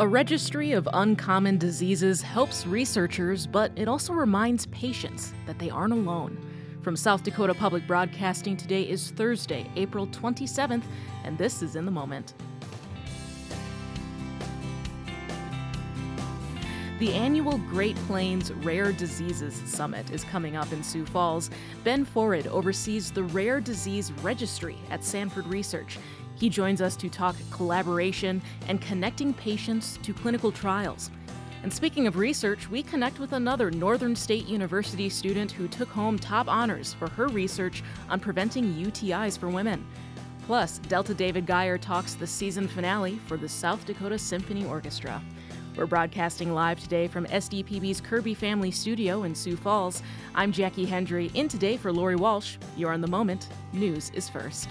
A registry of uncommon diseases helps researchers, but it also reminds patients that they aren't alone. From South Dakota Public Broadcasting, today is Thursday, April 27th, and this is In the Moment. The annual Great Plains Rare Diseases Summit is coming up in Sioux Falls. Ben Forred oversees the Rare Disease Registry at Sanford Research. He joins us to talk collaboration and connecting patients to clinical trials. And speaking of research, we connect with another Northern State University student who took home top honors for her research on preventing UTIs for women. Plus, Delta David Gier talks the season finale for the South Dakota Symphony Orchestra. We're broadcasting live today from SDPB's Kirby Family Studio in Sioux Falls. I'm Jackie Hendry, in today for Lori Walsh. You're on the moment. News is first.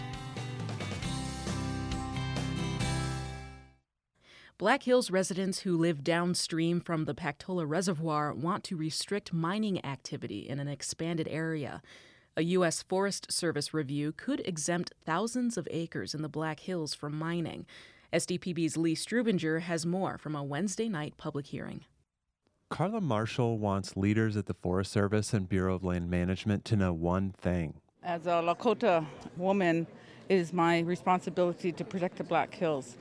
Black Hills residents who live downstream from the Pactola Reservoir want to restrict mining activity in an expanded area. A U.S. Forest Service review could exempt thousands of acres in the Black Hills from mining. SDPB's Lee Strubinger has more from a Wednesday night public hearing. Carla Marshall wants leaders at the Forest Service and Bureau of Land Management to know one thing. As a Lakota woman, it is my responsibility to protect the Black Hills.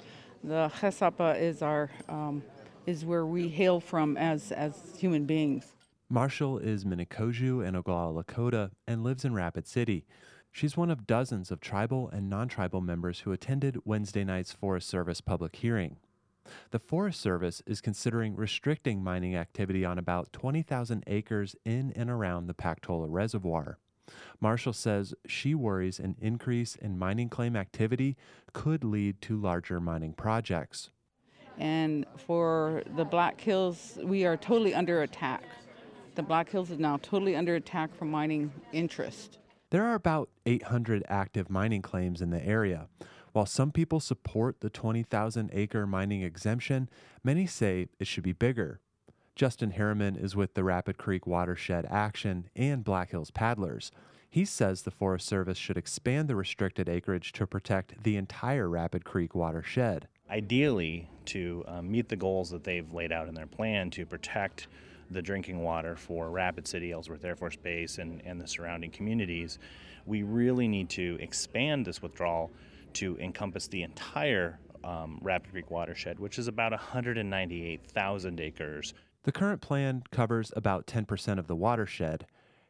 The Chesapa is our um, is where we hail from as as human beings. Marshall is Minikoju and Oglala Lakota and lives in Rapid City. She's one of dozens of tribal and non tribal members who attended Wednesday night's Forest Service public hearing. The Forest Service is considering restricting mining activity on about 20,000 acres in and around the Pactola Reservoir. Marshall says she worries an increase in mining claim activity could lead to larger mining projects. And for the Black Hills, we are totally under attack. The Black Hills is now totally under attack from mining interest. There are about 800 active mining claims in the area. While some people support the 20,000 acre mining exemption, many say it should be bigger. Justin Harriman is with the Rapid Creek Watershed Action and Black Hills Paddlers. He says the Forest Service should expand the restricted acreage to protect the entire Rapid Creek watershed. Ideally, to um, meet the goals that they've laid out in their plan to protect the drinking water for Rapid City, Ellsworth Air Force Base, and, and the surrounding communities, we really need to expand this withdrawal to encompass the entire um, Rapid Creek watershed, which is about 198,000 acres. The current plan covers about 10% of the watershed.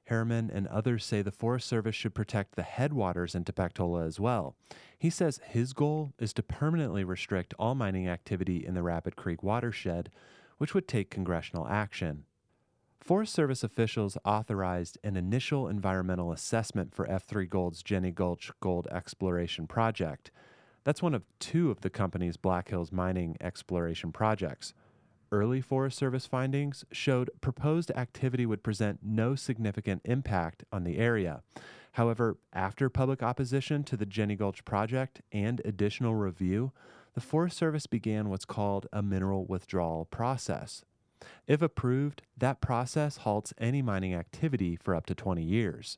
Harriman and others say the Forest Service should protect the headwaters into Pactola as well. He says his goal is to permanently restrict all mining activity in the Rapid Creek watershed, which would take congressional action. Forest Service officials authorized an initial environmental assessment for F3 Gold's Jenny Gulch Gold Exploration Project. That's one of two of the company's Black Hills mining exploration projects. Early Forest Service findings showed proposed activity would present no significant impact on the area. However, after public opposition to the Jenny Gulch project and additional review, the Forest Service began what's called a mineral withdrawal process. If approved, that process halts any mining activity for up to 20 years.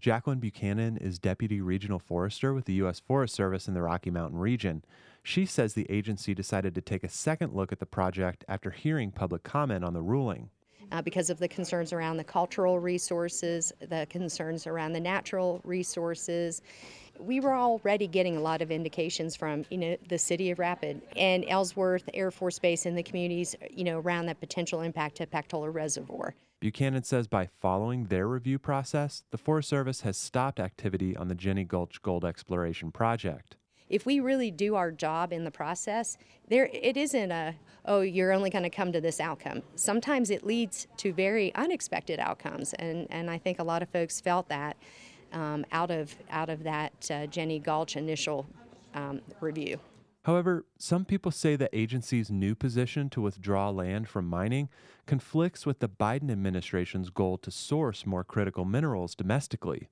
Jacqueline Buchanan is Deputy Regional Forester with the U.S. Forest Service in the Rocky Mountain region. She says the agency decided to take a second look at the project after hearing public comment on the ruling. Uh, because of the concerns around the cultural resources, the concerns around the natural resources. We were already getting a lot of indications from, you know, the city of Rapid and Ellsworth Air Force Base and the communities, you know, around that potential impact to Pactola Reservoir. Buchanan says by following their review process, the Forest Service has stopped activity on the Jenny Gulch Gold Exploration Project. If we really do our job in the process, there it isn't a oh you're only going to come to this outcome. Sometimes it leads to very unexpected outcomes, and and I think a lot of folks felt that um, out of out of that uh, Jenny Gulch initial um, review. However, some people say the agency's new position to withdraw land from mining conflicts with the Biden administration's goal to source more critical minerals domestically.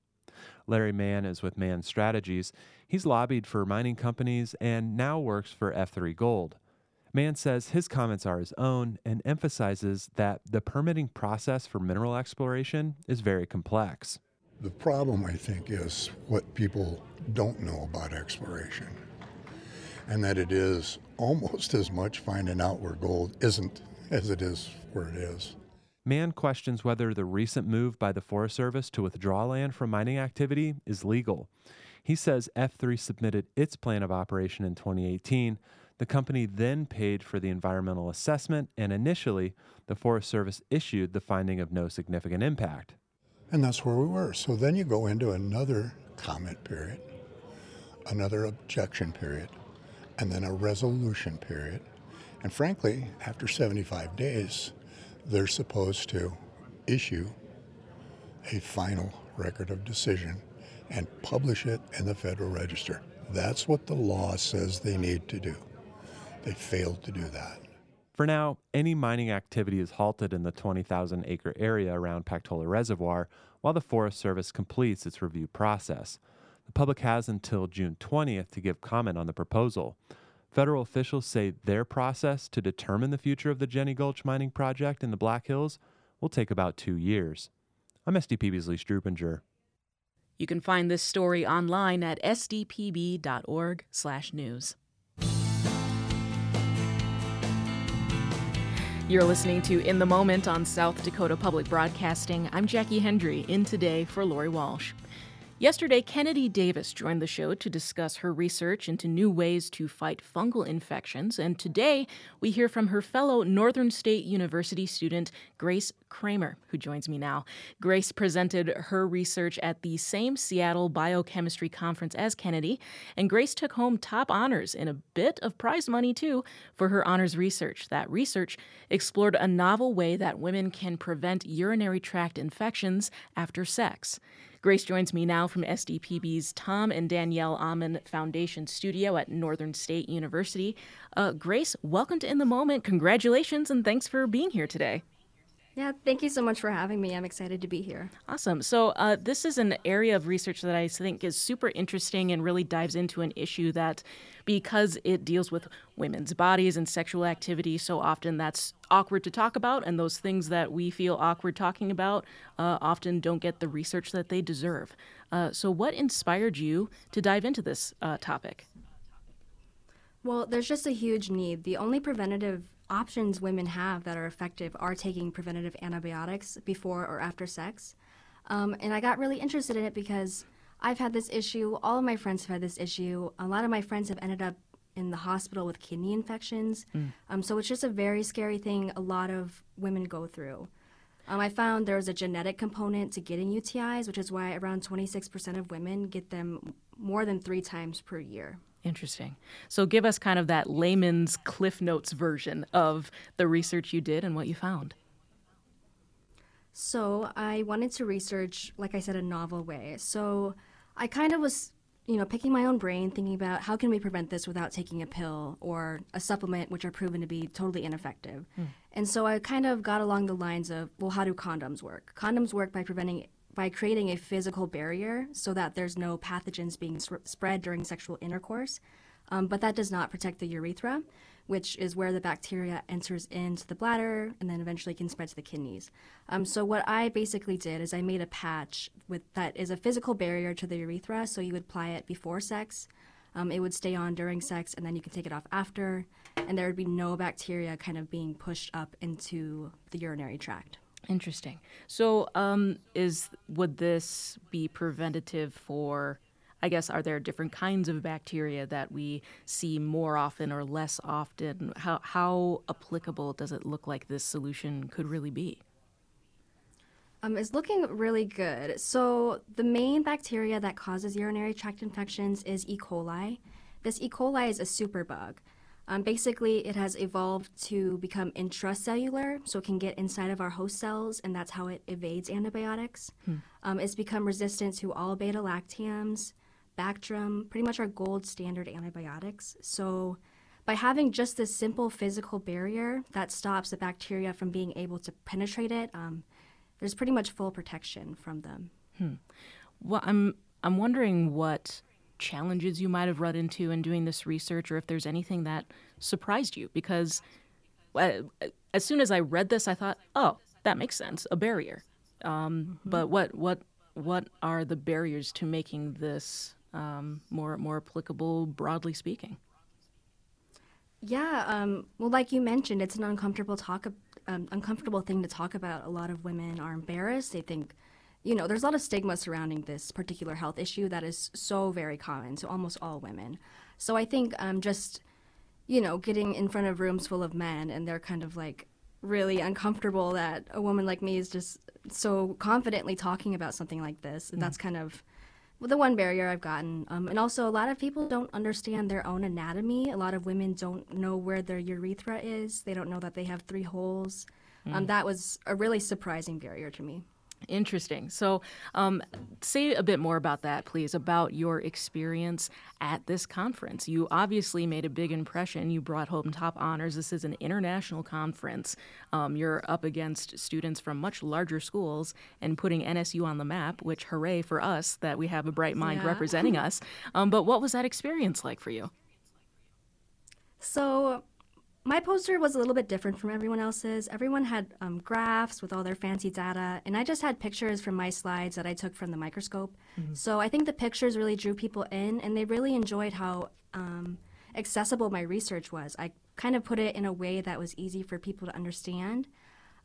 Larry Mann is with Mann Strategies. He's lobbied for mining companies and now works for F3 Gold. Mann says his comments are his own and emphasizes that the permitting process for mineral exploration is very complex. The problem, I think, is what people don't know about exploration. and that it is almost as much finding out where gold isn't as it is where it is. Mann questions whether the recent move by the Forest Service to withdraw land from mining activity is legal. He says F3 submitted its plan of operation in 2018. The company then paid for the environmental assessment, and initially, the Forest Service issued the finding of no significant impact. And that's where we were. So then you go into another comment period, another objection period, and then a resolution period. And frankly, after 75 days, they're supposed to issue a final record of decision and publish it in the Federal Register. That's what the law says they need to do. They failed to do that. For now, any mining activity is halted in the 20,000 acre area around Pactola Reservoir while the Forest Service completes its review process. The public has until June 20th to give comment on the proposal. Federal officials say their process to determine the future of the Jenny Gulch mining project in the Black Hills will take about two years. I'm SDPB's Lee Strubinger. You can find this story online at sdpb.org/news. You're listening to In the Moment on South Dakota Public Broadcasting. I'm Jackie Hendry, in today for Lori Walsh. Yesterday, Kennedy Davis joined the show to discuss her research into new ways to fight fungal infections, and today we hear from her fellow Northern State University student, Grace Kramer, who joins me now. Grace presented her research at the same Seattle Biochemistry Conference as Kennedy, and Grace took home top honors and a bit of prize money, too, for her honors research. That research explored a novel way that women can prevent urinary tract infections after sex. Grace joins me now from SDPB's Tom and Danielle Aman Foundation studio at Northern State University. Uh, Grace, welcome to In the Moment. Congratulations and thanks for being here today. Yeah, thank you so much for having me. I'm excited to be here. Awesome. So, uh, this is an area of research that I think is super interesting and really dives into an issue that, because it deals with women's bodies and sexual activity, so often that's awkward to talk about, and those things that we feel awkward talking about uh, often don't get the research that they deserve. Uh, so, what inspired you to dive into this uh, topic? Well, there's just a huge need. The only preventative options women have that are effective are taking preventative antibiotics before or after sex. Um, and I got really interested in it because I've had this issue. All of my friends have had this issue. A lot of my friends have ended up in the hospital with kidney infections. Mm. Um, so it's just a very scary thing a lot of women go through. Um, I found there's a genetic component to getting UTIs, which is why around 26% of women get them more than three times per year. Interesting. So give us kind of that layman's Cliff Notes version of the research you did and what you found. So I wanted to research, like I said, a novel way. So I kind of was, you know, picking my own brain, thinking about how can we prevent this without taking a pill or a supplement, which are proven to be totally ineffective. Mm. And so I kind of got along the lines of, well, how do condoms work? Condoms work by preventing by creating a physical barrier so that there's no pathogens being spread during sexual intercourse. Um, but that does not protect the urethra, which is where the bacteria enters into the bladder and then eventually can spread to the kidneys. Um, so what I basically did is I made a patch with that is a physical barrier to the urethra. So you would apply it before sex. Um, it would stay on during sex, and then you can take it off after, and there would be no bacteria kind of being pushed up into the urinary tract. Interesting. So, um, is would this be preventative for? I guess are there different kinds of bacteria that we see more often or less often? How how applicable does it look like this solution could really be? Um, it's looking really good. So the main bacteria that causes urinary tract infections is E. coli. This E. coli is a superbug. Um, basically, it has evolved to become intracellular, so it can get inside of our host cells, and that's how it evades antibiotics. Hmm. Um, it's become resistant to all beta lactams, Bactrim, pretty much our gold standard antibiotics. So, by having just this simple physical barrier that stops the bacteria from being able to penetrate it, um, there's pretty much full protection from them. Hmm. Well, I'm I'm wondering what challenges you might have run into in doing this research or if there's anything that surprised you because uh, as soon as I read this I thought oh that makes sense a barrier um, mm-hmm. but what what what are the barriers to making this um, more more applicable broadly speaking Yeah, um, well, like you mentioned, it's an uncomfortable talk, um, uncomfortable thing to talk about. A lot of women are embarrassed. They think, you know, there's a lot of stigma surrounding this particular health issue that is so very common to almost all women. So I think um, just, you know, getting in front of rooms full of men and they're kind of like really uncomfortable that a woman like me is just so confidently talking about something like this. Mm. That's kind of the one barrier I've gotten. Um, and also, a lot of people don't understand their own anatomy. A lot of women don't know where their urethra is, they don't know that they have three holes. Mm. Um, that was a really surprising barrier to me. Interesting. So, um, say a bit more about that, please, about your experience at this conference. You obviously made a big impression. You brought home top honors. This is an international conference. Um, you're up against students from much larger schools and putting NSU on the map, which hooray for us that we have a bright mind yeah. representing us. Um, but what was that experience like for you? So, my poster was a little bit different from everyone else's. Everyone had um, graphs with all their fancy data, and I just had pictures from my slides that I took from the microscope. Mm-hmm. So I think the pictures really drew people in, and they really enjoyed how um, accessible my research was. I kind of put it in a way that was easy for people to understand.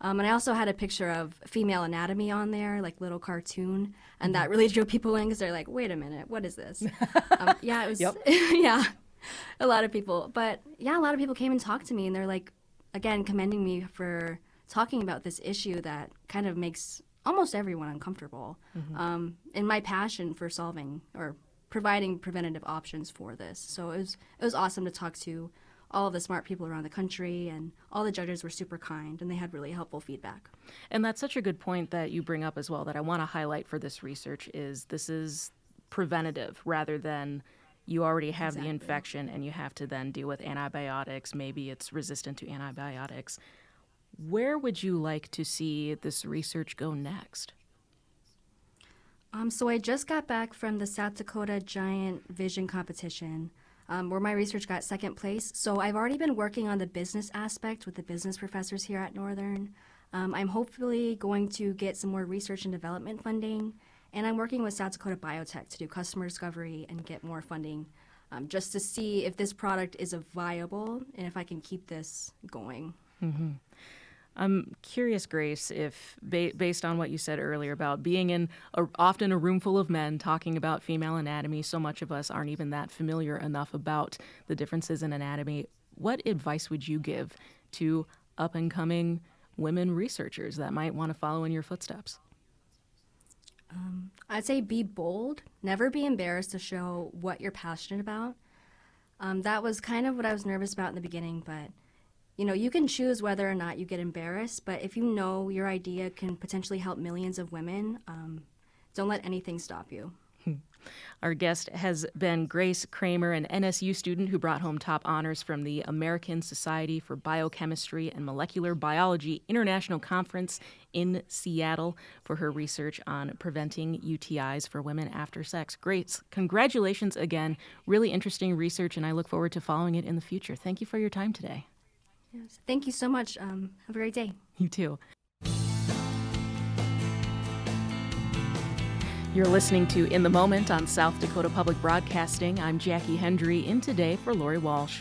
Um, and I also had a picture of female anatomy on there, like little cartoon, and mm-hmm. that really drew people in because they're like, "Wait a minute, what is this?" um, yeah, it was. yeah, a lot of people. But yeah, a lot of people came and talked to me, and they're like, again, commending me for talking about this issue that kind of makes almost everyone uncomfortable. Mm-hmm. Um, and my passion for solving or providing preventative options for this. So it was it was awesome to talk to all of the smart people around the country and all the judges were super kind and they had really helpful feedback. And that's such a good point that you bring up as well that I want to highlight for this research is this is preventative rather than you already have exactly. the infection and you have to then deal with antibiotics. Maybe it's resistant to antibiotics. Where would you like to see this research go next? Um, so I just got back from the South Dakota Giant Vision Competition, um, where my research got second place. So I've already been working on the business aspect with the business professors here at Northern. Um, I'm hopefully going to get some more research and development funding and I'm working with South Dakota Biotech to do customer discovery and get more funding um, just to see if this product is viable and if I can keep this going. Mm-hmm. I'm curious, Grace, if ba- based on what you said earlier about being in a, often a room full of men talking about female anatomy, so much of us aren't even that familiar enough about the differences in anatomy. What advice would you give to up and coming women researchers that might want to follow in your footsteps? Um, I'd say be bold. Never be embarrassed to show what you're passionate about. Um, that was kind of what I was nervous about in the beginning, but you know, you can choose whether or not you get embarrassed. But if you know your idea can potentially help millions of women, um, don't let anything stop you. Our guest has been Grace Kramer, an NSU student who brought home top honors from the American Society for Biochemistry and Molecular Biology International Conference in Seattle for her research on preventing UTIs for women after sex. Grace, congratulations again. Really interesting research, and I look forward to following it in the future. Thank you for your time today. Yes, thank you so much. Um, have a great day. You too. You're listening to In the Moment on South Dakota Public Broadcasting. I'm Jackie Hendry, in today for Lori Walsh.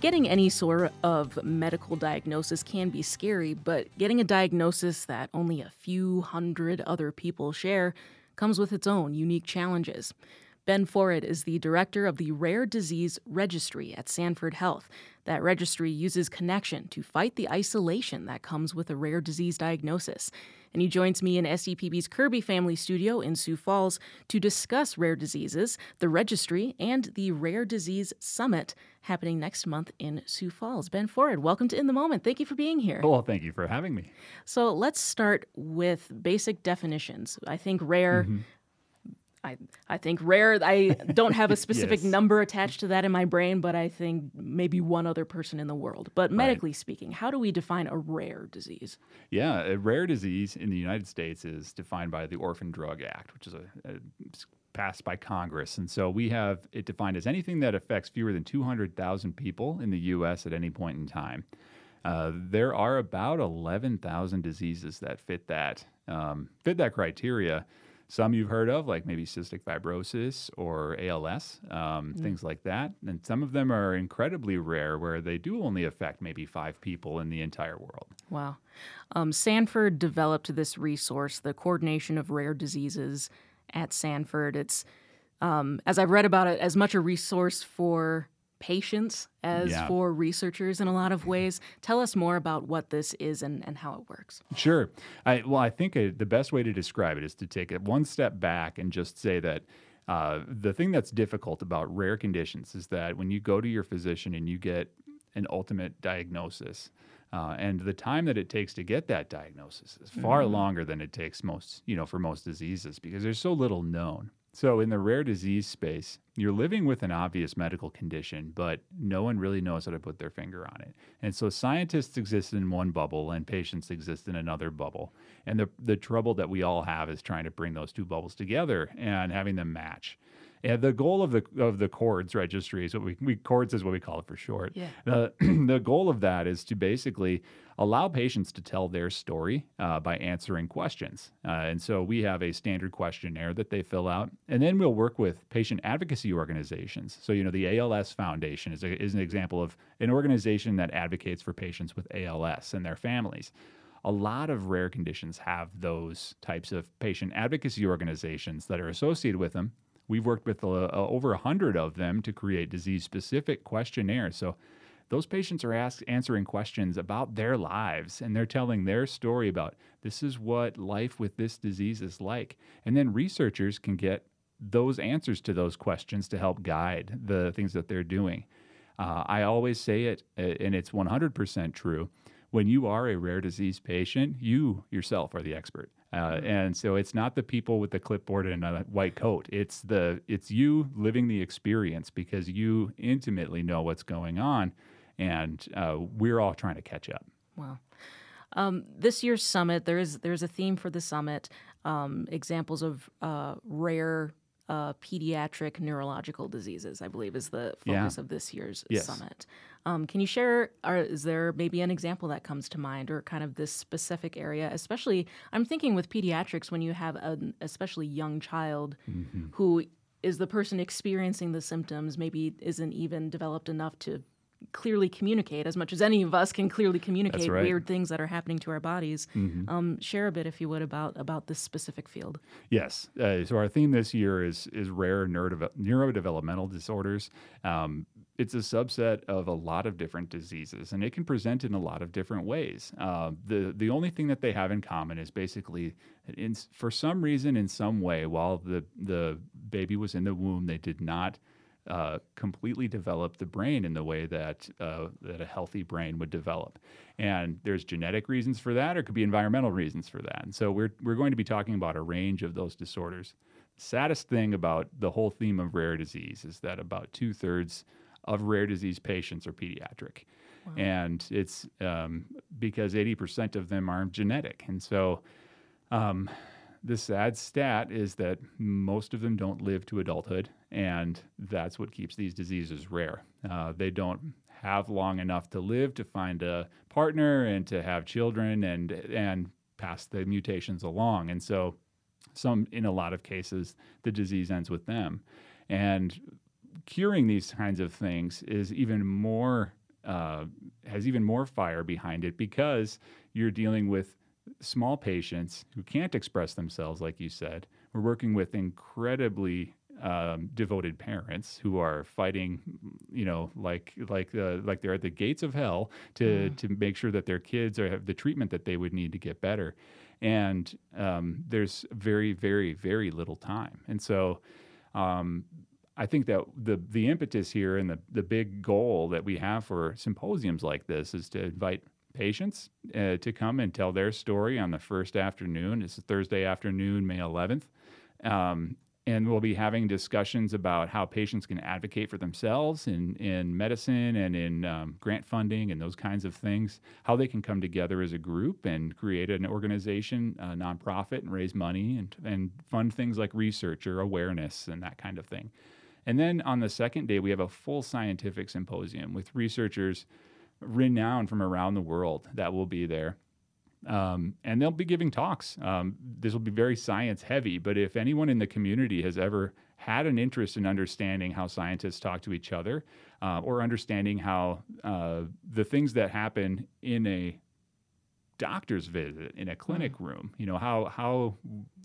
Getting any sort of medical diagnosis can be scary, but getting a diagnosis that only a few hundred other people share comes with its own unique challenges. Ben Forred is the director of the Rare Disease Registry at Sanford Health. That registry uses connection to fight the isolation that comes with a rare disease diagnosis and he joins me in SDPB's Kirby Family Studio in Sioux Falls to discuss rare diseases, the registry, and the Rare Disease Summit happening next month in Sioux Falls. Ben Forred, welcome to In the Moment. Thank you for being here. Well, thank you for having me. So let's start with basic definitions. I think rare. Mm-hmm. I, I think rare. I don't have a specific yes. number attached to that in my brain, but I think maybe one other person in the world. But medically right. speaking, how do we define a rare disease? Yeah, a rare disease in the United States is defined by the Orphan Drug Act, which is a, a passed by Congress. And so we have it defined as anything that affects fewer than 200,000 people in the U.S. at any point in time. Uh, there are about 11,000 diseases that fit that um, fit that criteria. Some you've heard of, like maybe cystic fibrosis or ALS, um, mm. things like that. And some of them are incredibly rare, where they do only affect maybe five people in the entire world. Wow. Um, Sanford developed this resource, the Coordination of Rare Diseases at Sanford. It's, um, as I've read about it, as much a resource for patients as yeah. for researchers in a lot of ways. Tell us more about what this is and, and how it works. Sure. I, well, I think uh, the best way to describe it is to take it one step back and just say that. Uh, the thing that's difficult about rare conditions is that when you go to your physician and you get an ultimate diagnosis, uh, and the time that it takes to get that diagnosis is far mm-hmm. longer than it takes most, you know, for most diseases because there's so little known. So, in the rare disease space, you're living with an obvious medical condition, but no one really knows how to put their finger on it. And so, scientists exist in one bubble and patients exist in another bubble. And the, the trouble that we all have is trying to bring those two bubbles together and having them match. And the goal of the of the CORDS registry is what we, we CORDS is what we call it for short. Yeah. The the goal of that is to basically allow patients to tell their story uh, by answering questions. Uh, and so we have a standard questionnaire that they fill out, and then we'll work with patient advocacy organizations. So you know the ALS Foundation is a, is an example of an organization that advocates for patients with ALS and their families a lot of rare conditions have those types of patient advocacy organizations that are associated with them. We've worked with uh, uh, over 100 of them to create disease specific questionnaires. So those patients are ask, answering questions about their lives and they're telling their story about this is what life with this disease is like. And then researchers can get those answers to those questions to help guide the things that they're doing. Uh, I always say it, uh, and it's 100% true. When you are a rare disease patient, you yourself are the expert. Uh, mm-hmm. and so it's not the people with the clipboard and a white coat. It's the it's you living the experience because you intimately know what's going on, and uh, we're all trying to catch up. Wow. Um, this year's summit, there is there's a theme for the summit. Um, examples of uh, rare uh, pediatric neurological diseases, I believe, is the focus yeah. of this year's yes. summit. Um, can you share, or is there maybe an example that comes to mind, or kind of this specific area? Especially, I'm thinking with pediatrics when you have an especially young child mm-hmm. who is the person experiencing the symptoms, maybe isn't even developed enough to clearly communicate as much as any of us can clearly communicate right. weird things that are happening to our bodies. Mm-hmm. Um, share a bit, if you would, about about this specific field. Yes. Uh, so our theme this year is is rare neuro- neurodevelopmental disorders. Um, it's a subset of a lot of different diseases, and it can present in a lot of different ways. Uh, the the only thing that they have in common is basically, in, for some reason, in some way, while the the baby was in the womb, they did not uh, completely develop the brain in the way that uh, that a healthy brain would develop. And there's genetic reasons for that, or it could be environmental reasons for that. And so we're we're going to be talking about a range of those disorders. Saddest thing about the whole theme of rare disease is that about two thirds of rare disease patients are pediatric. Wow. And it's um, because 80% of them are genetic. And so um, the sad stat is that most of them don't live to adulthood, and that's what keeps these diseases rare. Uh, they don't have long enough to live to find a partner and to have children and and pass the mutations along. And so, some in a lot of cases, the disease ends with them. And curing these kinds of things is even more uh, has even more fire behind it because you're dealing with small patients who can't express themselves, like you said. We're working with incredibly um, devoted parents who are fighting, you know, like like uh, like they're at the gates of hell to mm. to make sure that their kids are, have the treatment that they would need to get better. And um, there's very, very, very little time. And so um, I think that the the impetus here and the the big goal that we have for symposiums like this is to invite patients uh, to come and tell their story on the first afternoon. It's Thursday afternoon, May 11th. Um, and we'll be having discussions about how patients can advocate for themselves in, in medicine and in um, grant funding and those kinds of things, how they can come together as a group and create an organization, a nonprofit, and raise money and, and fund things like research or awareness and that kind of thing. And then on the second day, we have a full scientific symposium with researchers renowned from around the world that will be there. Um, and they'll be giving talks. Um, this will be very science heavy, but if anyone in the community has ever had an interest in understanding how scientists talk to each other uh, or understanding how uh, the things that happen in a doctor's visit in a clinic mm. room you know how how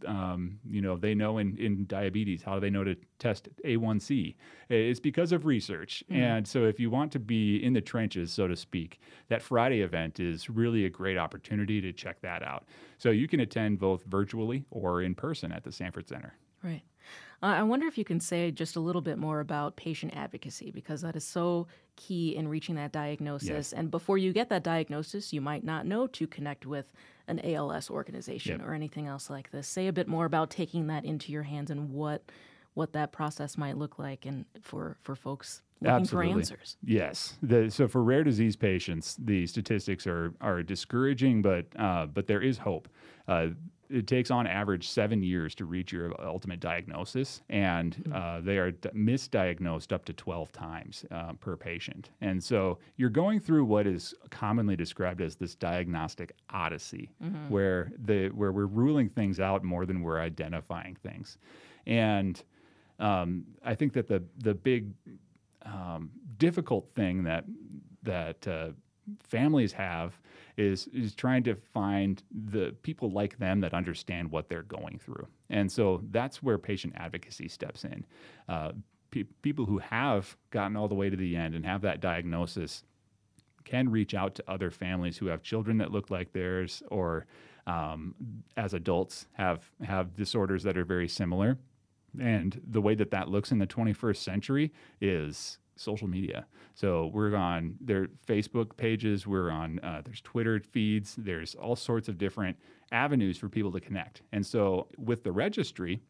um, you know they know in, in diabetes how do they know to test a1c it's because of research mm. and so if you want to be in the trenches so to speak that friday event is really a great opportunity to check that out so you can attend both virtually or in person at the sanford center right uh, I wonder if you can say just a little bit more about patient advocacy because that is so key in reaching that diagnosis. Yes. And before you get that diagnosis, you might not know to connect with an ALS organization yep. or anything else like this. Say a bit more about taking that into your hands and what what that process might look like and for for folks looking Absolutely. for answers. Yes. The, so for rare disease patients, the statistics are are discouraging, but uh, but there is hope. Uh, it takes on average seven years to reach your ultimate diagnosis, and hmm. uh, they are d- misdiagnosed up to 12 times uh, per patient. And so you're going through what is commonly described as this diagnostic odyssey, mm-hmm. where the where we're ruling things out more than we're identifying things. And um, I think that the the big um, difficult thing that that uh, families have is is trying to find the people like them that understand what they're going through, and so that's where patient advocacy steps in. Uh, pe- people who have gotten all the way to the end and have that diagnosis can reach out to other families who have children that look like theirs, or um, as adults have have disorders that are very similar. And the way that that looks in the 21st century is social media. So we're on their Facebook pages, we're on uh, there's Twitter feeds, there's all sorts of different avenues for people to connect. And so with the registry,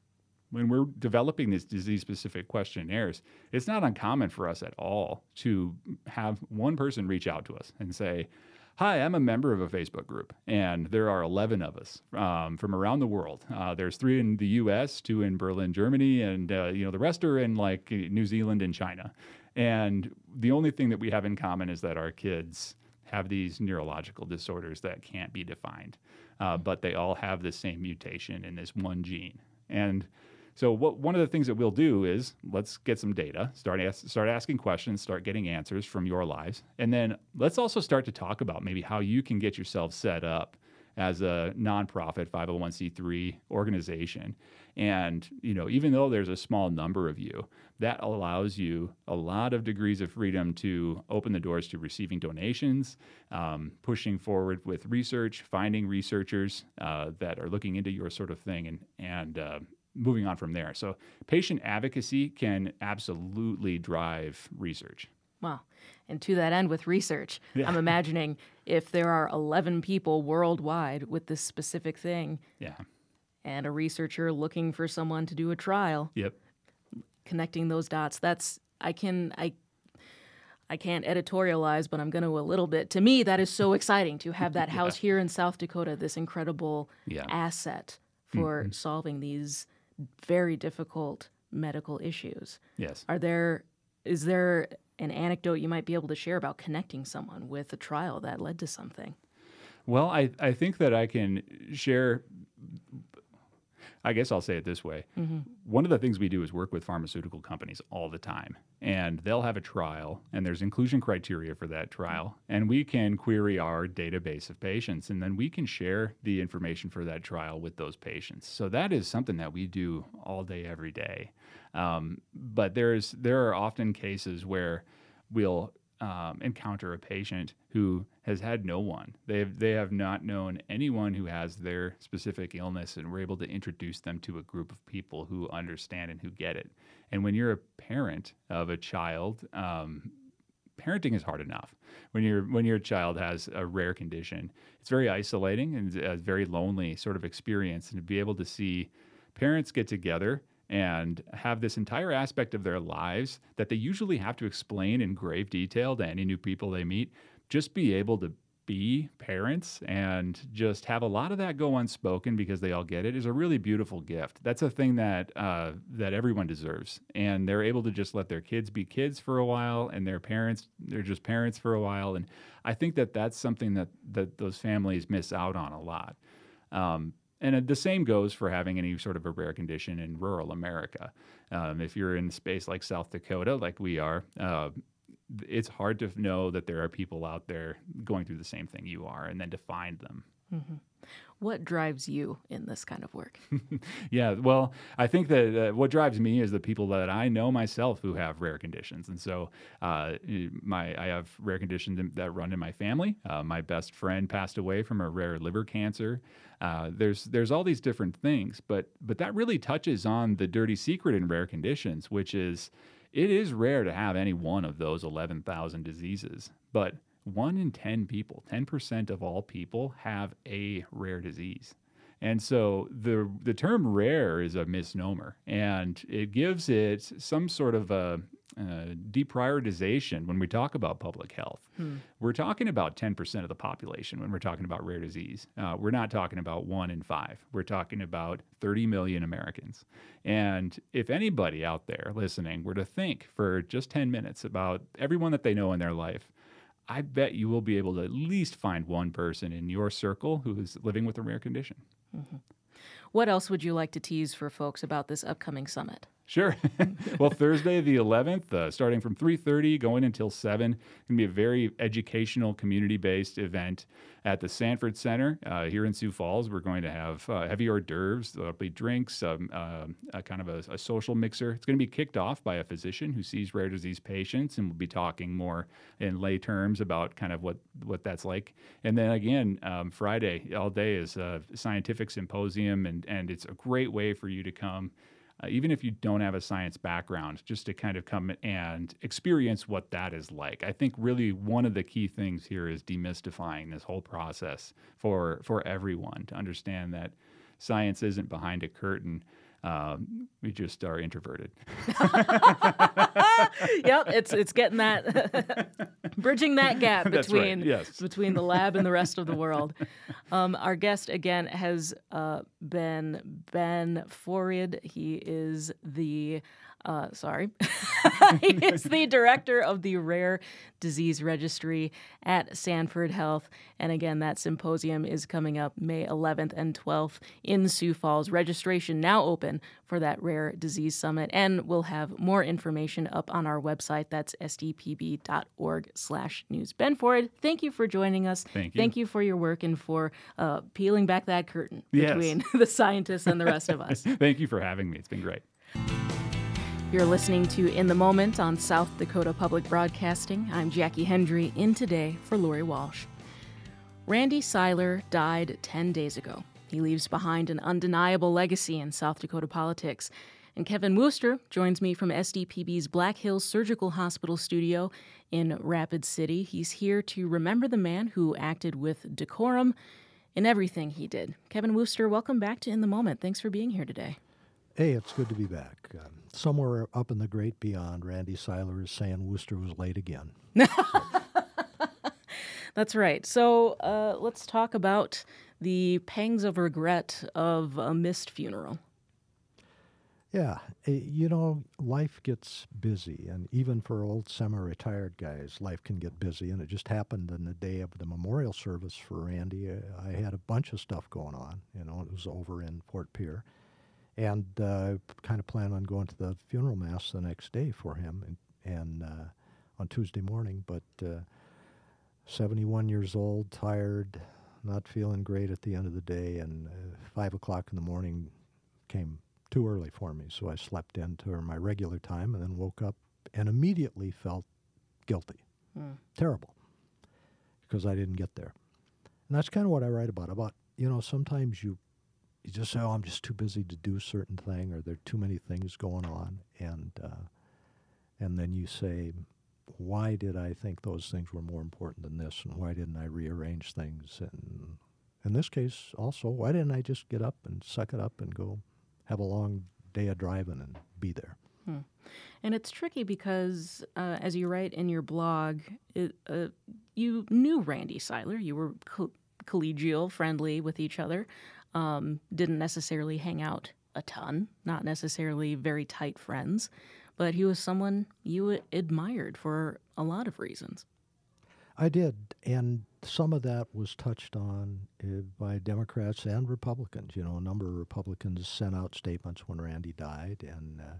when we're developing these disease specific questionnaires, it's not uncommon for us at all to have one person reach out to us and say, Hi, I'm a member of a Facebook group, and there are 11 of us um, from around the world. Uh, there's three in the U.S., two in Berlin, Germany, and uh, you know the rest are in like New Zealand and China. And the only thing that we have in common is that our kids have these neurological disorders that can't be defined, uh, but they all have the same mutation in this one gene. And so, what, one of the things that we'll do is let's get some data, start, start asking questions, start getting answers from your lives. And then let's also start to talk about maybe how you can get yourself set up as a nonprofit 501c3 organization. And, you know, even though there's a small number of you, that allows you a lot of degrees of freedom to open the doors to receiving donations, um, pushing forward with research, finding researchers uh, that are looking into your sort of thing, and, and uh, moving on from there. So, patient advocacy can absolutely drive research. Wow. And to that end, with research, yeah. I'm imagining if there are 11 people worldwide with this specific thing, yeah, and a researcher looking for someone to do a trial, yep, connecting those dots. That's I can I I can't editorialize, but I'm going to a little bit. To me, that is so exciting to have that house here in South Dakota, this incredible yeah. asset for mm-hmm. solving these very difficult medical issues. Yes. Are there is there an anecdote you might be able to share about connecting someone with a trial that led to something? Well, I, I think that I can share. I guess I'll say it this way. Mm-hmm. One of the things we do is work with pharmaceutical companies all the time, and they'll have a trial, and there's inclusion criteria for that trial, and we can query our database of patients, and then we can share the information for that trial with those patients. So that is something that we do all day, every day. Um, but there's there are often cases where we'll um, encounter a patient who has had no one. They have, they have not known anyone who has their specific illness, and we're able to introduce them to a group of people who understand and who get it. And when you're a parent of a child, um, parenting is hard enough. When your when your child has a rare condition, it's very isolating and a very lonely sort of experience. And to be able to see parents get together and have this entire aspect of their lives that they usually have to explain in grave detail to any new people they meet, just be able to be parents and just have a lot of that go unspoken because they all get it is a really beautiful gift. That's a thing that uh, that everyone deserves, and they're able to just let their kids be kids for a while, and their parents they're just parents for a while, and I think that that's something that that those families miss out on a lot. Um, and the same goes for having any sort of a rare condition in rural America. Um, if you're in a space like South Dakota, like we are, uh, it's hard to know that there are people out there going through the same thing you are and then to find them. Mm-hmm. What drives you in this kind of work? yeah, well, I think that uh, what drives me is the people that I know myself who have rare conditions, and so uh, my I have rare conditions that run in my family. Uh, my best friend passed away from a rare liver cancer. Uh, there's there's all these different things, but but that really touches on the dirty secret in rare conditions, which is it is rare to have any one of those 11,000 diseases, but one in 10 people, 10% of all people have a rare disease. And so the the term rare is a misnomer, and it gives it some sort of a, uh, deprioritization when we talk about public health. Hmm. We're talking about 10% of the population when we're talking about rare disease. Uh, we're not talking about one in five. We're talking about 30 million Americans. And if anybody out there listening were to think for just 10 minutes about everyone that they know in their life, I bet you will be able to at least find one person in your circle who is living with a rare condition. Mm-hmm. What else would you like to tease for folks about this upcoming summit? Sure. well, Thursday the 11th, uh, starting from 3:30, going until 7, going to be a very educational, community-based event at the Sanford Center uh, here in Sioux Falls. We're going to have uh, heavy hors d'oeuvres, there'll be drinks, um, uh, a kind of a, a, social mixer. It's going to be kicked off by a physician who sees rare disease patients, and we'll be talking more in lay terms about kind of what what that's like. And then again, um, Friday all day is a scientific symposium, and and it's a great way for you to come uh, even if you don't have a science background, just to kind of come and experience what that is like. I think really one of the key things here is demystifying this whole process for for everyone to understand that science isn't behind a curtain. Um, we just are introverted. yep, it's it's getting that bridging that gap between right, yes. between the lab and the rest of the world. Um, our guest again has uh, been Ben Forred. He is the uh, sorry. he is the director of the Rare Disease Registry at Sanford Health. And again, that symposium is coming up May 11th and 12th in Sioux Falls. Registration now open for that Rare Disease Summit. And we'll have more information up on our website. That's sdpb.org slash news. Ben Forred, thank you for joining us. Thank you. Thank you for your work and for uh, peeling back that curtain yes. between the scientists and the rest of us. thank you for having me. It's been great. You're listening to In the Moment on South Dakota Public Broadcasting. I'm Jackie Hendry, in today for Lori Walsh. Randy Seiler died 10 days ago. He leaves behind an undeniable legacy in South Dakota politics. And Kevin Woster joins me from SDPB's Black Hills Surgical Hospital studio in Rapid City. He's here to remember the man who acted with decorum in everything he did. Kevin Woster, welcome back to In the Moment. Thanks for being here today. Hey, it's good to be back. Um, somewhere up in the great beyond, Randy Seiler is saying Woster was late again. That's right. So uh, let's talk about the pangs of regret of a missed funeral. Yeah, eh, you know, life gets busy, and even for old semi-retired guys, life can get busy. And it just happened on the day of the memorial service for Randy. I had a bunch of stuff going on. You know, it was over in Fort Pierre, and uh, kind of plan on going to the funeral mass the next day for him and, and uh, on Tuesday morning. But uh, 71 years old, tired, not feeling great at the end of the day, and uh, five o'clock in the morning came too early for me, so I slept into my regular time and then woke up and immediately felt guilty, mm. terrible, because I didn't get there. And that's kind of what I write about. About you know sometimes you you just say, "Oh, I'm just too busy to do a certain thing," or there are too many things going on, and uh, and then you say, "Why did I think those things were more important than this, and why didn't I rearrange things?" And in this case, also, why didn't I just get up and suck it up and go have a long day of driving and be there? Hmm. And it's tricky because, uh, as you write in your blog, it, uh, you knew Randy Seiler. You were co- collegial, friendly with each other. Um, didn't necessarily hang out a ton, not necessarily very tight friends, but he was someone you admired for a lot of reasons. I did, and some of that was touched on uh, by Democrats and Republicans. You know, a number of Republicans sent out statements when Randy died and uh,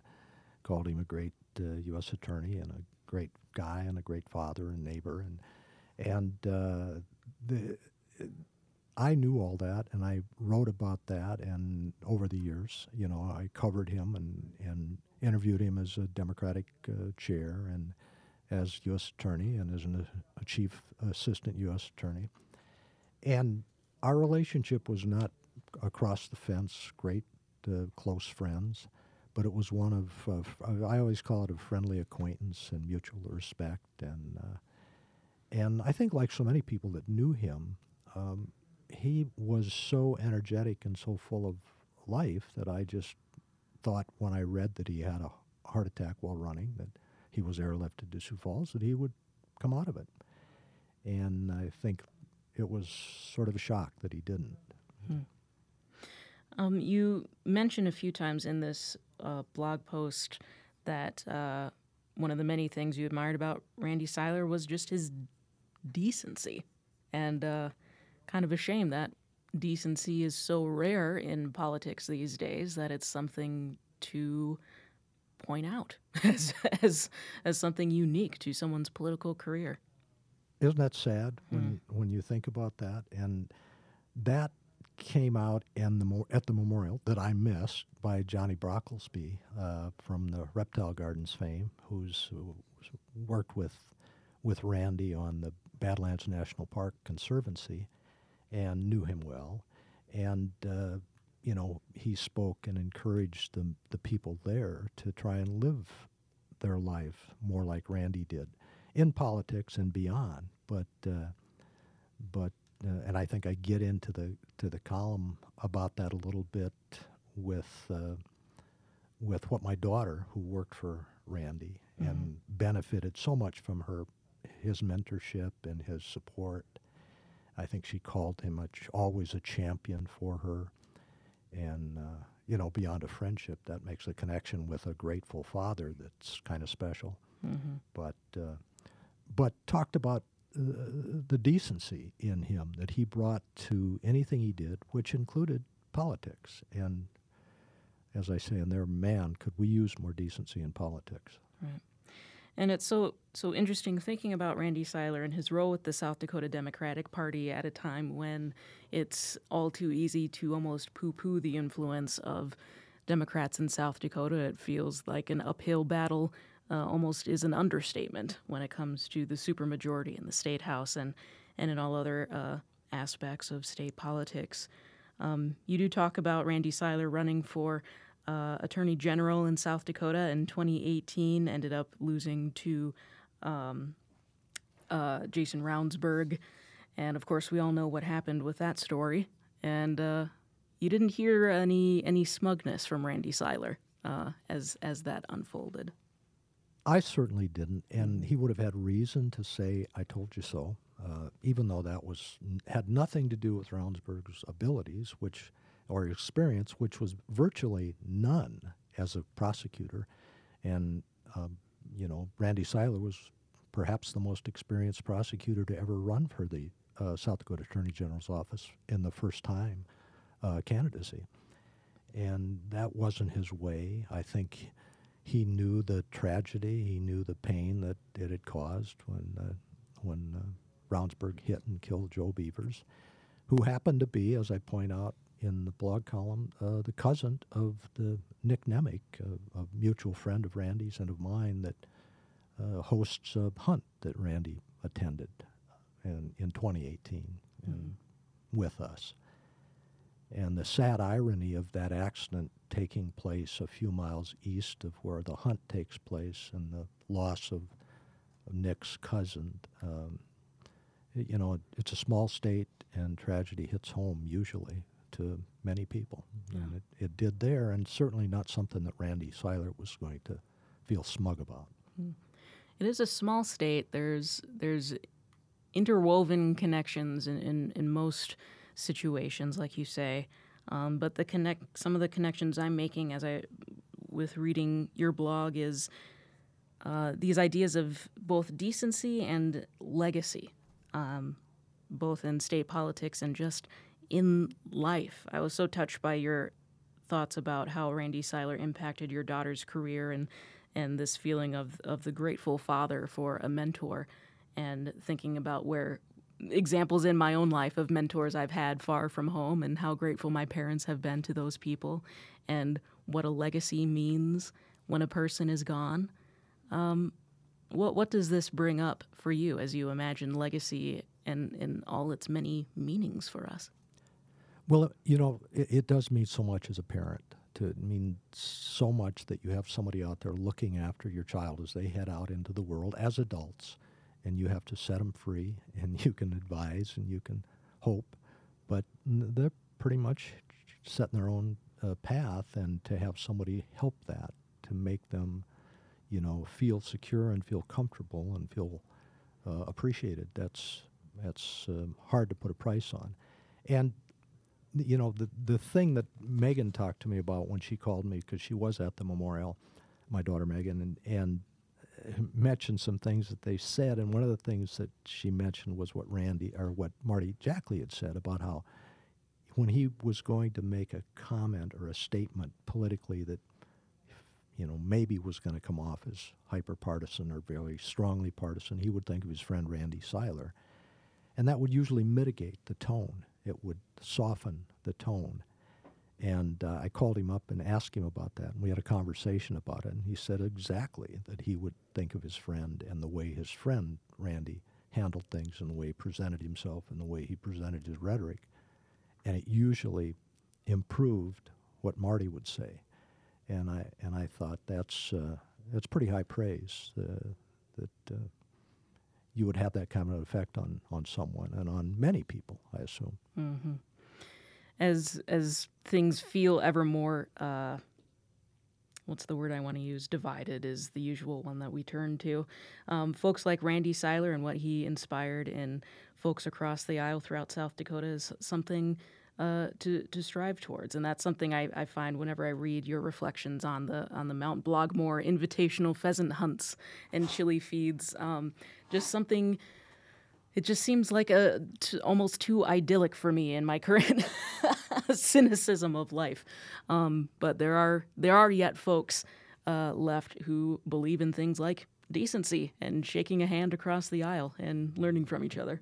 called him a great uh, U.S. attorney and a great guy and a great father and neighbor, and and uh, the. I knew all that, and I wrote about that. And over the years, you know, I covered him and, and interviewed him as a Democratic uh, chair and as U.S. Attorney and as an, a chief assistant U.S. Attorney. And our relationship was not across the fence, great uh, close friends, but it was one of, uh, I always call it a friendly acquaintance and mutual respect. And, uh, and I think, like so many people that knew him, um, he was so energetic and so full of life that I just thought when I read that he had a heart attack while running that he was airlifted to Sioux Falls that he would come out of it. And I think it was sort of a shock that he didn't. Hmm. Um, you mentioned a few times in this uh, blog post that uh, one of the many things you admired about Randy Seiler was just his decency. And uh, kind of a shame that decency is so rare in politics these days that it's something to point out as as, as something unique to someone's political career. Isn't that sad when mm. when you think about that? And that came out in the at the memorial that I missed by Johnny Brockelsby uh, from the Reptile Gardens fame, who's who worked with with Randy on the Badlands National Park Conservancy, and knew him well, and uh, you know he spoke and encouraged the the people there to try and live their life more like Randy did in politics and beyond. But uh, but uh, and I think I get into the to the column about that a little bit with uh, with what my daughter, who worked for Randy mm-hmm. and benefited so much from her his mentorship and his support I think she called him a ch- always a champion for her. And, uh, you know, beyond a friendship, that makes a connection with a grateful father that's kind of special. Mm-hmm. But, uh, but talked about uh, the decency in him that he brought to anything he did, which included politics. And as I say in there, man, could we use more decency in politics? Right. And it's so so interesting thinking about Randy Seiler and his role with the South Dakota Democratic Party at a time when it's all too easy to almost poo-poo the influence of Democrats in South Dakota. It feels like an uphill battle. Uh, almost is an understatement when it comes to the supermajority in the state house and and in all other uh, aspects of state politics. Um, you do talk about Randy Seiler running for uh, attorney general in South Dakota in 2018, ended up losing to um, uh, Jason Ravnsborg. And of course, we all know what happened with that story. And uh, you didn't hear any any smugness from Randy Seiler uh, as as that unfolded. I certainly didn't, and he would have had reason to say, "I told you so," uh, even though that was had nothing to do with Ravnsborg's abilities, which or experience, which was virtually none as a prosecutor. And, um, you know, Randy Seiler was perhaps the most experienced prosecutor to ever run for the uh, South Dakota Attorney General's office in the first time uh, candidacy. And that wasn't his way. I think he knew the tragedy, he knew the pain that it had caused when, uh, when uh, Ravnsborg hit and killed Joe Beavers, who happened to be, as I point out, in the blog column uh, the cousin of the Nick Nemec, a, a, mutual friend of Randy's and of mine, that uh, hosts a hunt that Randy attended in, in 2018 mm. with us. And the sad irony of that accident taking place a few miles east of where the hunt takes place and the loss of, of Nick's cousin. Um, you know, it's a small state and tragedy hits home usually to many people. Yeah. And it, it did there, and certainly not something that Randy Seiler was going to feel smug about. Hmm. It is a small state. There's there's interwoven connections in, in, in most situations, like you say. Um, but the connect some of the connections I'm making as I with reading your blog is uh, these ideas of both decency and legacy, um, both in state politics and just in life. I was so touched by your thoughts about how Randy Seiler impacted your daughter's career and and this feeling of of the grateful father for a mentor and thinking about where examples in my own life of mentors I've had far from home and how grateful my parents have been to those people and what a legacy means when a person is gone. Um, what what does this bring up for you as you imagine legacy and in all its many meanings for us? Well, you know, it, it does mean so much as a parent. To mean so much that you have somebody out there looking after your child as they head out into the world as adults, and you have to set them free, and you can advise and you can hope, but they're pretty much setting their own uh, path, and to have somebody help that to make them, you know, feel secure and feel comfortable and feel uh, appreciated. That's that's um, hard to put a price on, and you know, the, the thing that Megan talked to me about when she called me, because she was at the memorial, my daughter Megan, and, and uh, mentioned some things that they said. And one of the things that she mentioned was what Randy, or what Marty Jackley had said about how when he was going to make a comment or a statement politically that, you know, maybe was going to come off as hyper partisan or very strongly partisan, he would think of his friend Randy Seiler. And that would usually mitigate the tone it would soften the tone. And uh, I called him up and asked him about that. And we had a conversation about it. And he said exactly that he would think of his friend and the way his friend, Randy, handled things and the way he presented himself and the way he presented his rhetoric. And it usually improved what Marty would say. And I, and I thought that's, uh, that's pretty high praise uh, that uh, you would have that kind of effect on on someone and on many people, I assume. Mm-hmm. As as things feel ever more, uh, what's the word I want to use? Divided is the usual one that we turn to. Um, folks like Randy Seiler and what he inspired in folks across the aisle throughout South Dakota is something uh, to to strive towards, and that's something I, I find whenever I read your reflections on the on the Mount Blogmore invitational pheasant hunts and chili feeds. Um, just something. It just seems like a t- almost too idyllic for me in my current cynicism of life. Um, but there are there are yet folks uh, left who believe in things like decency and shaking a hand across the aisle and learning from each other.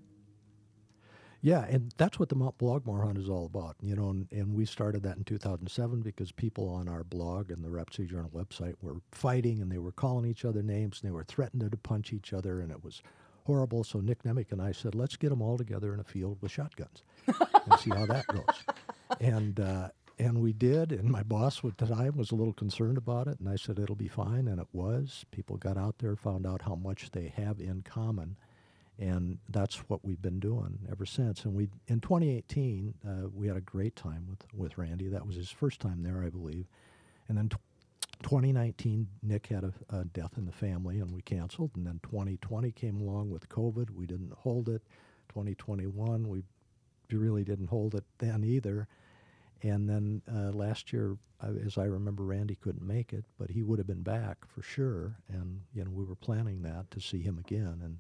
Yeah, and that's what the Mount Blogmore Hunt is all about. You know, and, and, we started that in 2007 because people on our blog and the City Journal website were fighting and they were calling each other names and they were threatening to punch each other and it was horrible. So Nick Nemec and I said, let's get them all together in a field with shotguns and see how that goes. And uh, and we did. And my boss at the time was a little concerned about it, and I said it'll be fine, and it was. People got out there, found out how much they have in common and that's what we've been doing ever since. And we in 2018 uh, we had a great time with with Randy. That was his first time there, I believe. And then t- 2019, Nick had a, a, death in the family, and we canceled. And then 2020 came along with COVID. We didn't hold it. 2021, we really didn't hold it then either. And then uh, last year, uh, as I remember, Randy couldn't make it, but he would have been back for sure. And you know, we were planning that to see him again. And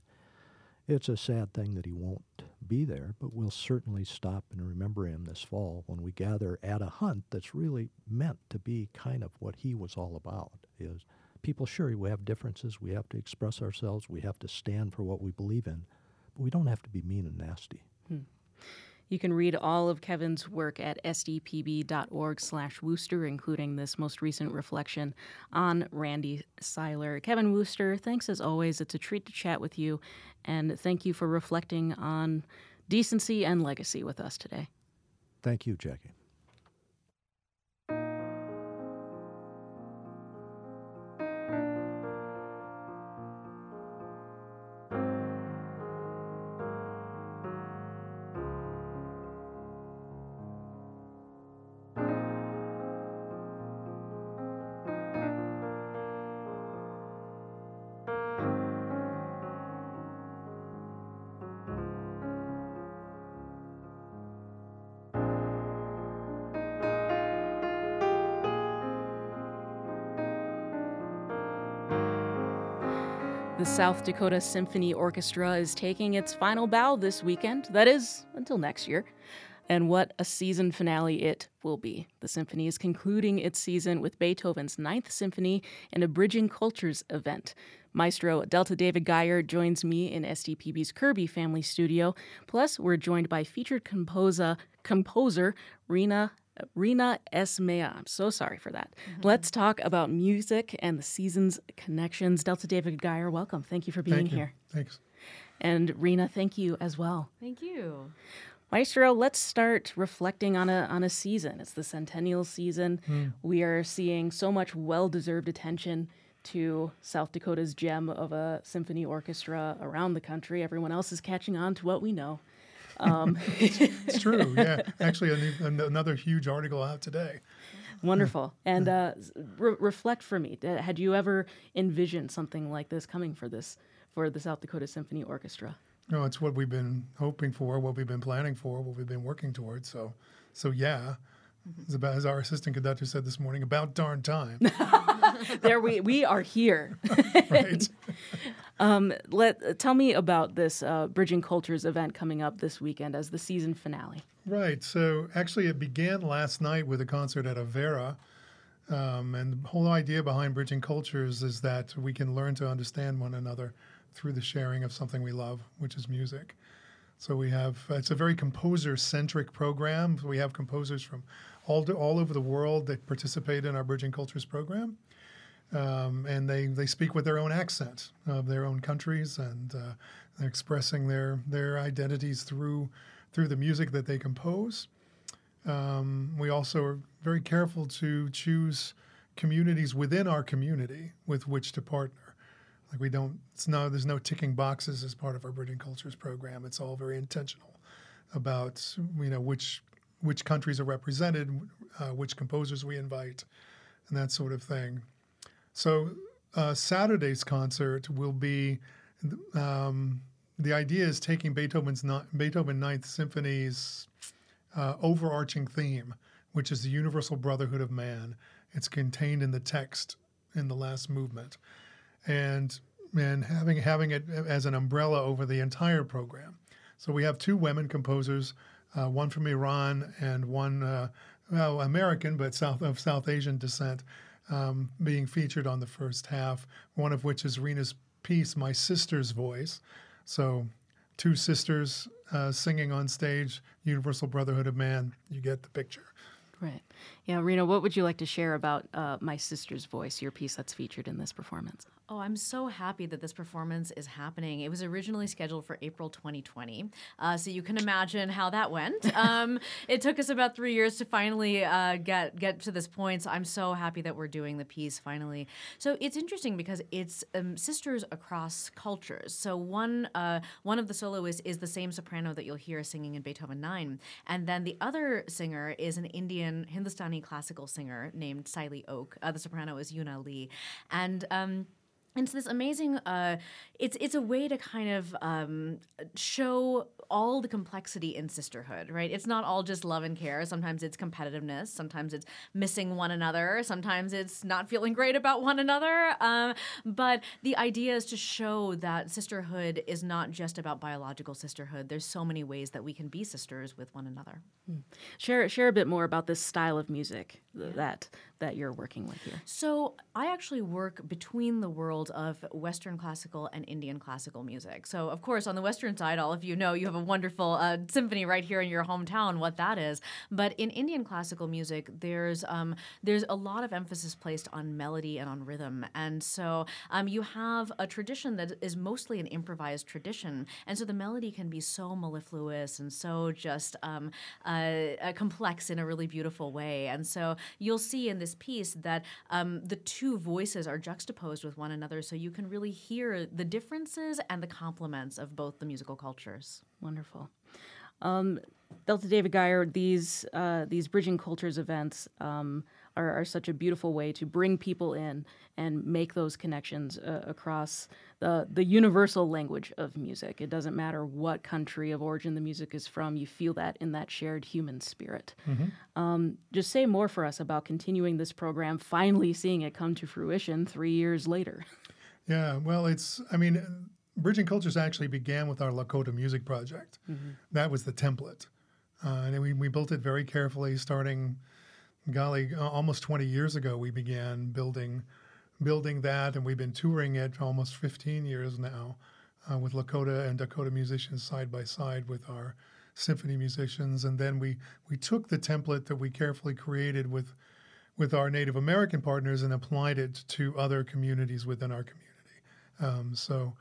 it's a sad thing that he won't be there, but we'll certainly stop and remember him this fall when we gather at a hunt that's really meant to be kind of what he was all about. Is people sure we have differences, we have to express ourselves, we have to stand for what we believe in, but we don't have to be mean and nasty. You can read all of Kevin's work at sdpb.org slash Woster, including this most recent reflection on Randy Seiler. Kevin Woster, thanks as always. It's a treat to chat with you, and thank you for reflecting on decency and legacy with us today. Thank you, Jackie. The South Dakota Symphony Orchestra is taking its final bow this weekend. That is, until next year. And what a season finale it will be. The symphony is concluding its season with Beethoven's Ninth Symphony and a Bridging Cultures event. Maestro Delta David Gier joins me in SDPB's Kirby Family Studio. Plus, we're joined by featured composer, composer Reena Reena Esmail. I'm so sorry for that. Mm-hmm. Let's talk about music and the season's connections. Delta David Gier, welcome. Thank you for being Thank you. here. Thanks. And Reena, thank you as well. Thank you. Maestro, let's start reflecting on a on a season. It's the centennial season. Mm. We are seeing so much well-deserved attention to South Dakota's gem of a symphony orchestra around the country. Everyone else is catching on to what we know. Um, it's true. Yeah, actually, another huge article out today. Wonderful. And uh, re- reflect for me. Had you ever envisioned something like this coming for this for the South Dakota Symphony Orchestra? No, it's what we've been hoping for, what we've been planning for, what we've been working towards. So, so yeah, it's about, as our assistant conductor said this morning, about darn time. there we we are here. right. Um, let tell me about this uh, Bridging Cultures event coming up this weekend as the season finale. Right. So actually, it began last night with a concert at Avera. Um, and the whole idea behind Bridging Cultures is that we can learn to understand one another through the sharing of something we love, which is music. So we have it's a very composer centric program. We have composers from all all over the world that participate in our Bridging Cultures program, um, and they they speak with their own accent of their own countries, and uh, they're expressing their their identities through through the music that they compose. Um, we also are very careful to choose communities within our community with which to partner. Like we don't, it's no, there's no ticking boxes as part of our Bridging Cultures program. It's all very intentional about you know which which countries are represented, uh, which composers we invite, and that sort of thing. So uh, Saturday's concert will be. Um, the idea is taking Beethoven's Beethoven Ninth Symphony's uh, overarching theme, which is the universal brotherhood of man. It's contained in the text in the last movement, and and having having it as an umbrella over the entire program. So we have two women composers, uh, one from Iran and one uh, well American but South of South Asian descent, um, being featured on the first half. One of which is Reena's piece, "My Sister's Voice." So two sisters uh, singing on stage, Universal Brotherhood of Man. You get the picture. Right. Yeah, Reena, what would you like to share about uh, My Sister's Voice, your piece that's featured in this performance? Oh, I'm so happy that this performance is happening. It was originally scheduled for April 2020, uh, so you can imagine how that went. Um, it took us about three years to finally uh, get get to this point. So I'm so happy that we're doing the piece finally. So it's interesting because it's um, sisters across cultures. So one uh, one of the soloists is the same soprano that you'll hear singing in Beethoven 9, and then the other singer is an Indian Hindustani classical singer named Saili Oak. Uh, the soprano is Yuna Lee, and um, it's this amazing uh, it's it's a way to kind of um, show all the complexity in sisterhood right? It's not all just love and care. Sometimes it's competitiveness. Sometimes it's missing one another. Sometimes it's not feeling great about one another. Um, but the idea is to show that sisterhood is not just about biological sisterhood. There's so many ways that we can be sisters with one another. Hmm. share share a bit more about this style of music yeah. that that you're working with here so i actually work between the world of western classical and Indian classical music. So, of course, on the Western side, all of you know you have a wonderful uh, symphony right here in your hometown, what that is. But in Indian classical music, there's um, there's a lot of emphasis placed on melody and on rhythm, and so um, you have a tradition that is mostly an improvised tradition, and so the melody can be so mellifluous and so just um, uh, uh, complex in a really beautiful way. And so you'll see in this piece that um, the two voices are juxtaposed with one another, so you can really hear the differences and the complements of both the musical cultures. Wonderful. Um, Delta David Gier, these uh, these bridging cultures events um, are, are, such a beautiful way to bring people in and make those connections uh, across the the universal language of music. It doesn't matter what country of origin the music is from; you feel that in that shared human spirit. Mm-hmm. Um, just say more for us about continuing this program, finally seeing it come to fruition three years later. Yeah, well, it's, I mean, Bridging Cultures actually began with our Lakota Music Project. Mm-hmm. That was the template. Uh, and we, we built it very carefully starting, golly, almost 20 years ago. We began building building that, and we've been touring it for almost 15 years now uh, with Lakota and Dakota musicians side by side with our symphony musicians. And then we, we took the template that we carefully created with, with our Native American partners and applied it to other communities within our community. Um, so,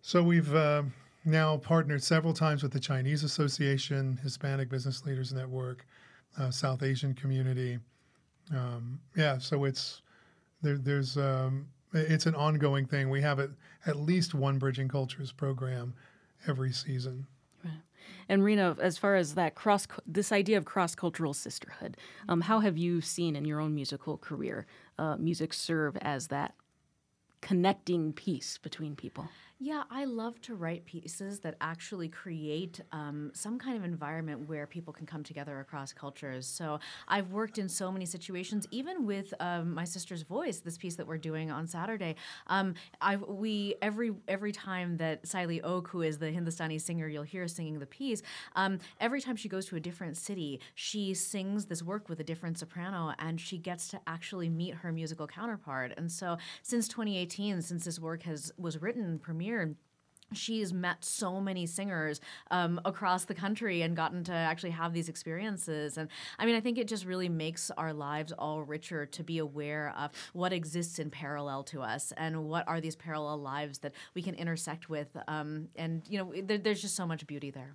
so we've uh, now partnered several times with the Chinese Association, Hispanic Business Leaders Network, uh, South Asian community. Um, yeah, so it's there, there's um, it's an ongoing thing. We have at least one Bridging Cultures program every season. And Reena, as far as that cross, this idea of cross cultural sisterhood, um, how have you seen in your own musical career uh, music serve as that connecting piece between people? Yeah, I love to write pieces that actually create um, some kind of environment where people can come together across cultures. So I've worked in so many situations, even with um, my sister's voice. This piece that we're doing on Saturday, um, I we every every time that Saili Oak, who is the Hindustani singer, you'll hear singing the piece. Um, every time she goes to a different city, she sings this work with a different soprano, and she gets to actually meet her musical counterpart. And so since 2018, since this work has was written, premiered she's met so many singers um, across the country and gotten to actually have these experiences. And I mean, I think it just really makes our lives all richer to be aware of what exists in parallel to us and what are these parallel lives that we can intersect with. Um, and, you know, there, there's just so much beauty there.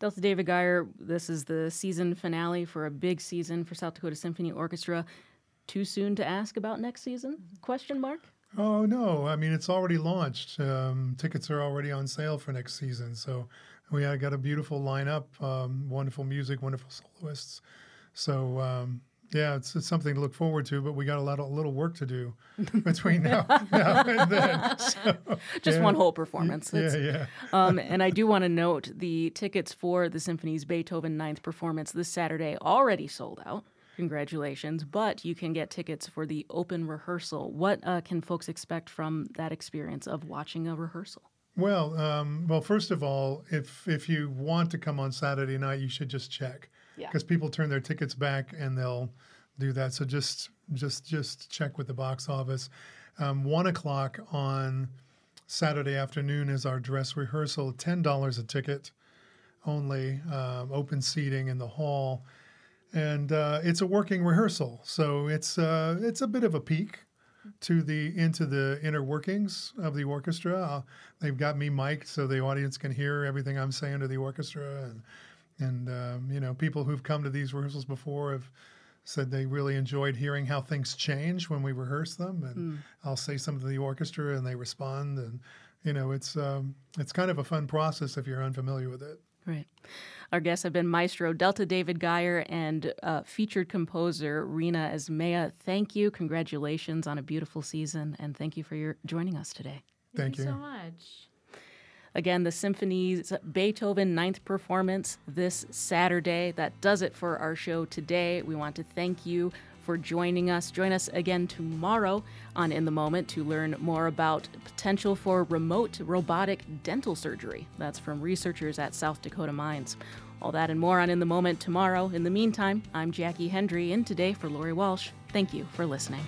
Delta David Gier, this is the season finale for a big season for South Dakota Symphony Orchestra. Too soon to ask about next season? Question mark. Oh no! I mean, it's already launched. Um, tickets are already on sale for next season. So we got a beautiful lineup, um, wonderful music, wonderful soloists. So um, yeah, it's, it's something to look forward to. But we got a lot of little work to do between now, now and then. So, Just yeah. one whole performance. Yeah, That's- yeah. um, and I do want to note the tickets for the symphony's Beethoven Ninth performance this Saturday already sold out. Congratulations! But you can get tickets for the open rehearsal. What uh, can folks expect from that experience of watching a rehearsal? Well, um, well, first of all, if if you want to come on Saturday night, you should just check Yeah. because people turn their tickets back and they'll do that. So just just just check with the box office. Um, One o'clock on Saturday afternoon is our dress rehearsal. Ten dollars a ticket, only um, open seating in the hall, and uh, it's a working rehearsal. So it's uh, it's a bit of a peek to the into the inner workings of the orchestra. Uh, they've got me mic'd so the audience can hear everything I'm saying to the orchestra, and and um, you know people who've come to these rehearsals before have said they really enjoyed hearing how things change when we rehearse them, and Mm. I'll say something to the orchestra and they respond, and you know it's um, it's kind of a fun process if you're unfamiliar with it. Right. Our guests have been Maestro Delta David Gier and uh, featured composer Reena Esmail. Thank you. Congratulations on a beautiful season, and thank you for your joining us today. Thank you you. so much. Again, the symphony's Beethoven Ninth performance this Saturday. That does it for our show today. We want to thank you for joining us. Join us again tomorrow on In the Moment to learn more about potential for remote robotic dental surgery. That's from researchers at South Dakota Mines. All that and more on In the Moment tomorrow. In the meantime, I'm Jackie Hendry, in today for Lori Walsh. Thank you for listening.